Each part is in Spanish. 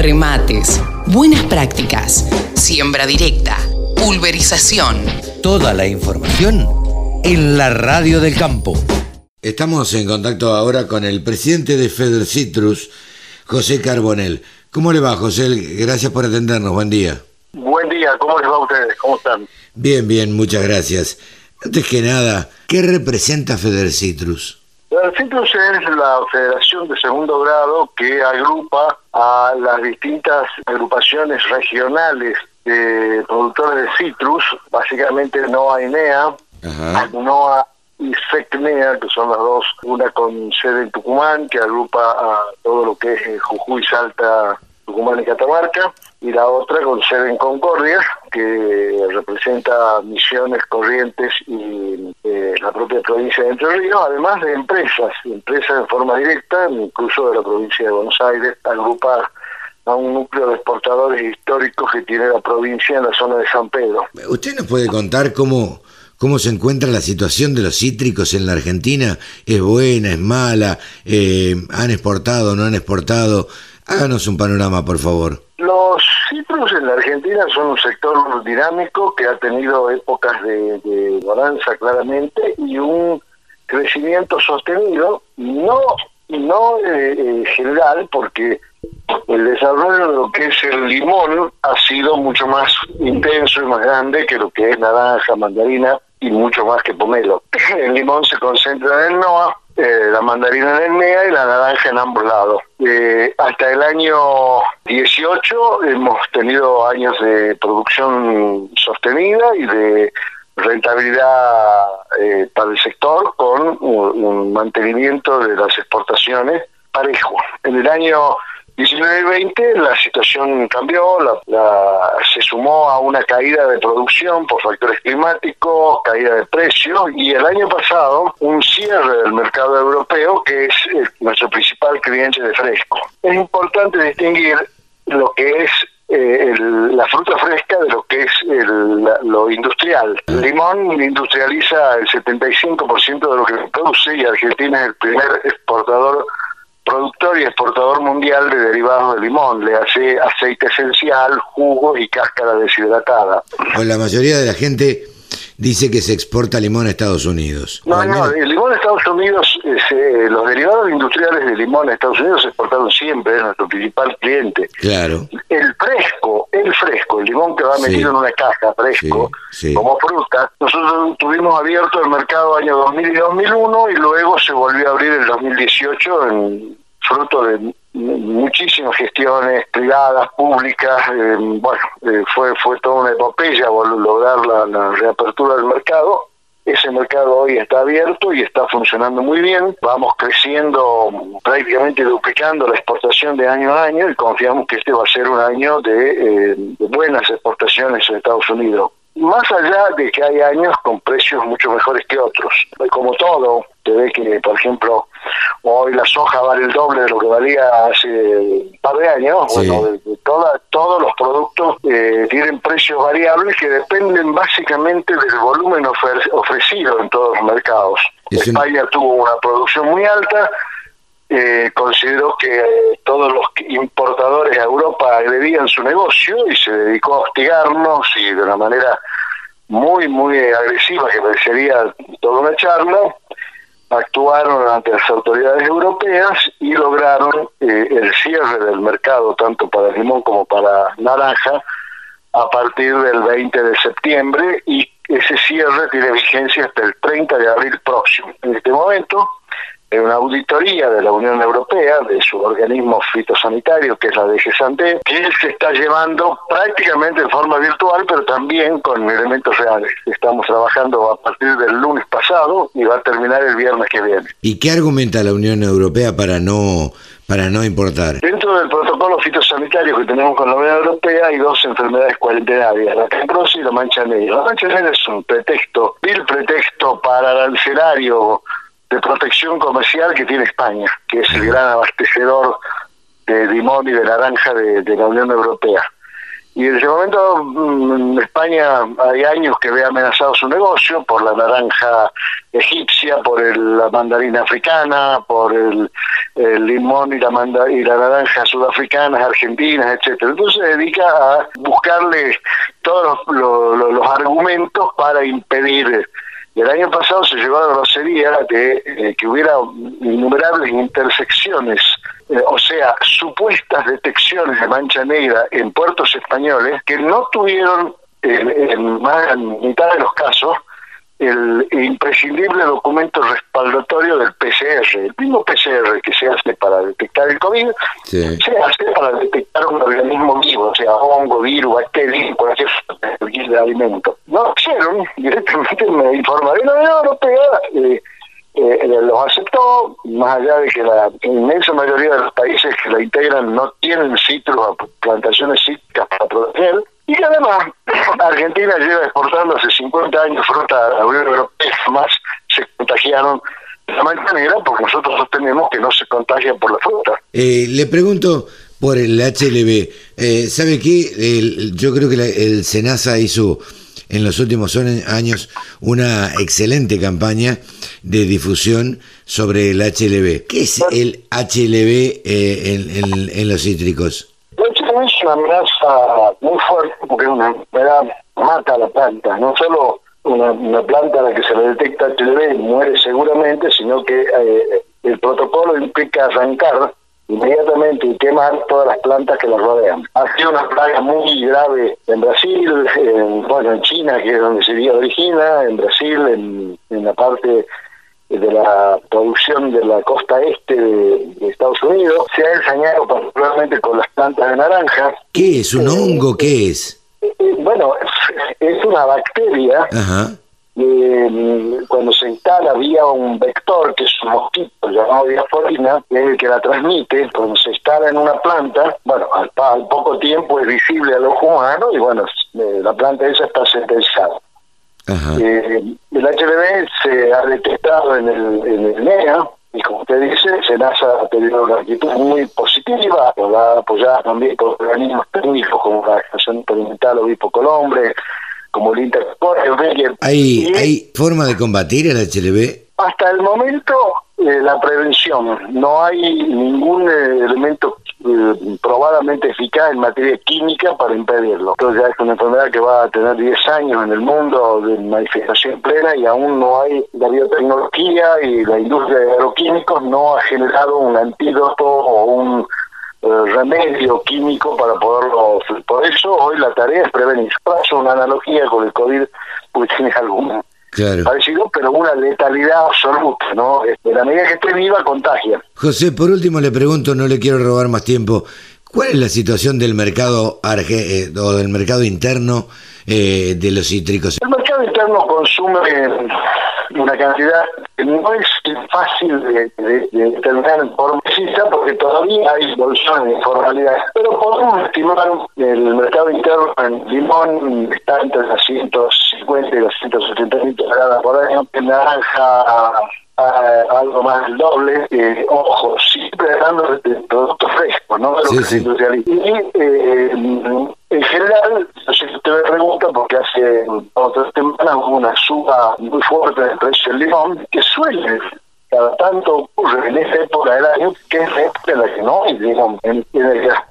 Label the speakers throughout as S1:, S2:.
S1: remates, buenas prácticas, siembra directa, pulverización.
S2: Toda la información en la radio del campo.
S3: Estamos en contacto ahora con el presidente de Feder Citrus, José Carbonel. ¿Cómo le va, José? Gracias por atendernos. Buen día.
S4: Buen día, ¿cómo les va a ustedes? ¿Cómo están?
S3: Bien, bien, muchas gracias. Antes que nada, ¿qué representa Feder Citrus?
S4: Feder Citrus es la federación de segundo grado que agrupa a las distintas agrupaciones regionales de productores de citrus, básicamente NOA INEA, NOA y FECNEA, que son las dos, una con sede en Tucumán, que agrupa a todo lo que es eh, Jujuy, Salta, Tucumán y Catamarca, y la otra con sede en Concordia, que representa Misiones, Corrientes y la propia provincia de Entre Ríos, además de empresas, empresas en forma directa, incluso de la provincia de Buenos Aires, agrupa a un núcleo de exportadores históricos que tiene la provincia en la zona de San Pedro.
S3: ¿Usted nos puede contar cómo, cómo se encuentra la situación de los cítricos en la Argentina? ¿Es buena, es mala? Eh, ¿Han exportado, no han exportado? Háganos un panorama, por favor.
S4: Los cítricos en la Argentina son un sector dinámico que ha tenido épocas de, de claramente y un crecimiento sostenido, no, no eh, eh, general, porque el desarrollo de lo que es el limón ha sido mucho más intenso y más grande que lo que es naranja, mandarina y mucho más que pomelo. El limón se concentra en el NOA, eh, la mandarina en el NEA y la naranja en ambos lados. Eh, hasta el año 18 hemos tenido años de producción sostenida y de rentabilidad eh, para el sector con un mantenimiento de las exportaciones parejo. En el año 19 y 20 la situación cambió, la, se sumó a una caída de producción por factores climáticos, caída de precios y el año pasado un cierre del mercado europeo que es eh, nuestro principal cliente de fresco. Es importante distinguir lo que es eh, la fruta fresca de lo que es lo industrial. El limón industrializa el 75% de lo que produce y Argentina es el primer exportador productor y exportador mundial de derivados de limón, le hace aceite esencial, jugos y cáscara deshidratada.
S3: Pues la mayoría de la gente dice que se exporta limón a Estados Unidos.
S4: No, no, el limón a Estados Unidos, eh, los derivados industriales de limón a Estados Unidos se exportaron siempre, es nuestro principal cliente.
S3: Claro.
S4: El fresco, el fresco, el limón que va metido en una caja fresco, como fruta, nosotros tuvimos abierto el mercado año 2000 y 2001 y luego se volvió a abrir en 2018 en fruto de muchísimas gestiones privadas, públicas, eh, bueno, eh, fue fue toda una epopeya lograr la, reapertura del mercado. Ese mercado hoy está abierto y está funcionando muy bien. Vamos creciendo, prácticamente duplicando la exportación de año a año y confiamos que este va a ser un año de, eh, de buenas exportaciones en Estados Unidos más allá de que hay años con precios mucho mejores que otros. Como todo, te ve que, por ejemplo, hoy la soja vale el doble de lo que valía hace un par de años. Bueno, de, todos los productos eh, tienen precios variables que dependen básicamente del volumen ofrecido en todos los mercados. España tuvo una producción muy alta, eh, consideró que eh, todos los importadores a Europa agredían su negocio y se dedicó a hostigarnos y de una manera muy, muy agresiva, que parecería toda una charla, actuaron ante las autoridades europeas y lograron eh, el cierre del mercado tanto para limón como para naranja a partir del 20 de septiembre y ese cierre tiene vigencia hasta el 30 de abril próximo. En este momento, en una auditoría de la Unión Europea, de su organismo fitosanitario, que es la DGSANTE, que se está llevando prácticamente en forma virtual, pero también con elementos reales. Estamos trabajando a partir del lunes pasado y va a terminar el viernes que viene.
S3: ¿Y qué argumenta la Unión Europea para no para no importar?
S4: Dentro del protocolo fitosanitario que tenemos con la Unión Europea hay dos enfermedades cuarentenarias, la camprosis y la mancha negra. La mancha negra es un pretexto, vil pretexto para el escenario de protección comercial que tiene España, que es el gran abastecedor de limón y de naranja de, la Unión Europea. Y en ese momento mm, España hay años que ve amenazado su negocio por la naranja egipcia, por la mandarina africana, por el, limón y la, y la naranja sudafricanas, argentinas, etcétera. Entonces se dedica a buscarle todos los, argumentos para impedir el año pasado se llevó a la grosería de eh, que hubiera innumerables intersecciones eh, o sea, supuestas detecciones de mancha negra en puertos españoles que no tuvieron en, más, mitad de los casos el imprescindible documento respaldatorio del PCR. El mismo PCR que se hace para detectar el COVID se hace para detectar un organismo vivo, o sea, hongo, virus, bacteria, cualquier de alimento. No hicieron, directamente me informaron de la Unión Europea. Eh, eh, los aceptó, más allá de que la inmensa mayoría de los países que la integran no tienen citros, plantaciones cítricas para proteger, y además Argentina lleva exportando hace 50 años fruta a la Unión Europea, jamás se contagiaron de la mancha negra porque nosotros sostenemos que no se contagian por la fruta.
S3: Eh, le pregunto por el HLB, eh, ¿sabe qué? yo creo que el SENASA hizo en los últimos años una excelente campaña de difusión sobre el HLB. ¿Qué es el HLB eh, en, los cítricos?
S4: El HLB es una amenaza muy fuerte porque es una enfermedad mata a la planta, no solo una, planta a la que se le detecta HLB muere seguramente, sino que eh, el protocolo implica arrancar inmediatamente y quemar todas las plantas que la rodean. Ha sido una plaga muy grave en Brasil, en, bueno, en China, que es donde se origina, en Brasil, en, en la parte de la producción de la costa este de, Estados Unidos. Se ha ensañado particularmente con las plantas de naranja.
S3: ¿Qué es? ¿Un eh, hongo? ¿Qué es?
S4: Eh, eh, bueno, es una bacteria. Ajá eh, cuando se instala vía un vector, que es un mosquito llamado diaforina, es el que la transmite, cuando se instala en una planta, bueno, al, poco tiempo es visible al ojo humano y bueno, eh, la planta esa está sentenciada. Eh, el HLV se ha detectado en el, en el NEA, y como usted dice, SENASA ha tenido una actitud muy positiva, apoyada también por organismos técnicos como la Estación Experimental Obispo Colombre, como el Interpol,
S3: ¿Hay, ¿Hay forma de combatir el HLV?
S4: Hasta el momento, eh, la prevención. No hay ningún eh, elemento eh, probadamente eficaz en materia química para impedirlo. Entonces ya es una enfermedad que va a tener 10 años en el mundo de manifestación plena y aún no hay la biotecnología y la industria de agroquímicos no ha generado un antídoto o un remedio químico para poderlo. Por eso hoy la tarea es prevenir. Paso una analogía con el COVID, porque tiene algún parecido, pero una letalidad absoluta, ¿no? De la medida que esté viva, contagia.
S3: José, por último le pregunto, no le quiero robar más tiempo. ¿Cuál es la situación del mercado arge eh, o del mercado interno eh, de los cítricos?
S4: El mercado interno consume una cantidad que no es fácil de, determinar en forma precisa porque todavía hay soluciones de informalidad. Pero podemos estimar el mercado interno en limón está entre las 150 y las 170 mil toneladas por año, en naranja algo más del doble, eh, ojo, siempre hablando de productos frescos, no de se industrializa. Y eh, en general, no sé si usted me pregunta, porque hace una suba muy fuerte del precio del limón, que suele cada tanto ocurre en esa época del año, que es la en la que no hay limón, en, el que las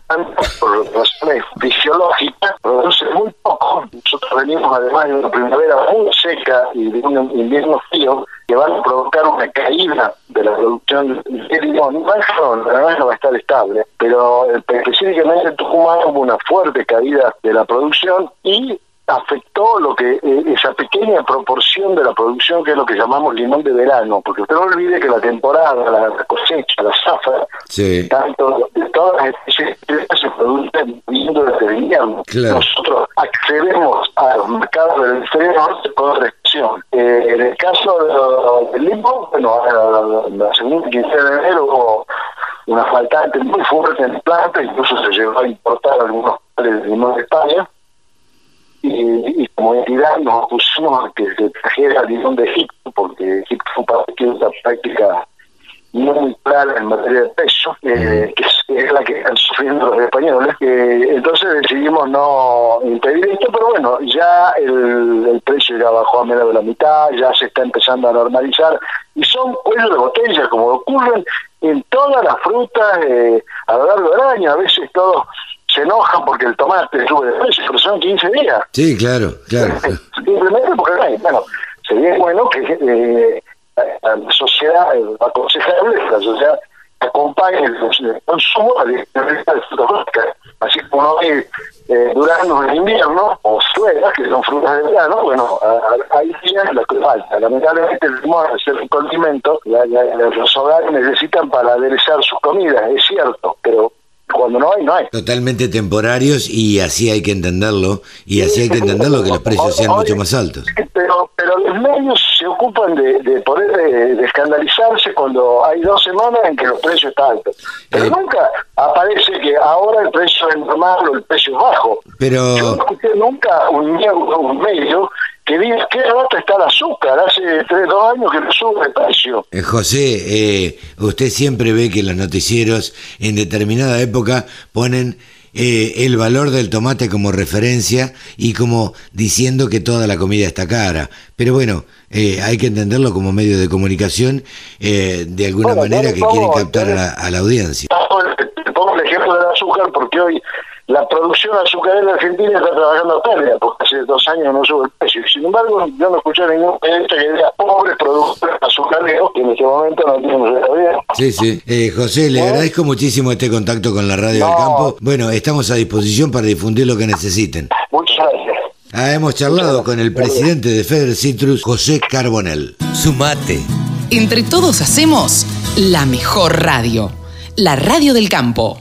S4: por razones fisiológicas, producen muy poco. Nosotros venimos además de una primavera muy seca y de un invierno frío, que van a provocar una caída de la producción de limón. No, la no va a estar estable, pero eh, específicamente en Tucumán hubo una fuerte caída de la producción y afectó lo que eh, esa pequeña proporción de la producción que es lo que llamamos limón de verano, porque usted no olvide que la temporada, la cosecha, la zafra, tanto de todas las especies se producen viniendo desde el invierno. Nosotros accedemos al mercado del exterior con restricción. Eh, en el caso del limón, bueno, la, segunda quincena de enero hubo una faltante muy fuerte en planta, incluso se llegó a importar algunos de limón de España y, como entidad nos opusimos a que se trajera limón de Egipto, porque Egipto fue una práctica no muy clara en materia de peso, eh, que es, la que están sufriendo los españoles. Eh, entonces decidimos no impedir esto, pero bueno, ya el, precio ya bajó a menos de la mitad, ya se está empezando a normalizar, y son cuellos de botella, como ocurren en todas las frutas eh, a lo largo del año. A veces todos se enojan porque el tomate sube de precio, pero son 15 días.
S3: Sí, claro, claro.
S4: Simplemente porque, bueno, sería bueno que eh, la sociedad, aconsejable que la sociedad acompañe el, consumo a la de frutas Así como no hay eh, duranos en invierno, o suelas, que son frutas de verano, bueno, hay días las que falta. Lamentablemente el limón, ser un condimento, los hogares necesitan para aderezar sus comidas, es cierto, pero cuando no hay, no hay.
S3: Totalmente temporarios y así hay que entenderlo, y así hay que entenderlo que los precios sean mucho más altos.
S4: Pero, pero los medios se ocupan de, poder de, escandalizarse cuando hay dos semanas en que los precios están altos. Pero eh. nunca aparece que ahora el precio es normal o el precio es bajo.
S3: Pero...
S4: Yo no escuché nunca un, un medio que diga qué rato está el azúcar, hace tres, dos años que no sube el precio.
S3: Eh, José, eh, usted siempre ve que los noticieros en determinada época ponen eh, el valor del tomate como referencia y como diciendo que toda la comida está cara. Pero bueno, hay que entenderlo como medio de comunicación de alguna manera que quieren captar a la, a la audiencia.
S4: Pongo el ejemplo del azúcar porque hoy la producción azucarera argentina está trabajando a pérdida, porque hace dos años no sube el precio. Sin embargo, yo no escuché ningún periodista que diga pobres productores azucareros que en este momento no tienen todavía.
S3: Sí, sí. Eh, José, le ¿Eh? agradezco muchísimo este contacto con la Radio del Campo. Bueno, estamos a disposición para difundir lo que necesiten.
S4: Muchas gracias.
S3: Ah, hemos charlado con el presidente de Feder Citrus, José Carbonel.
S1: Sumate. Entre todos hacemos la mejor radio, la Radio del Campo.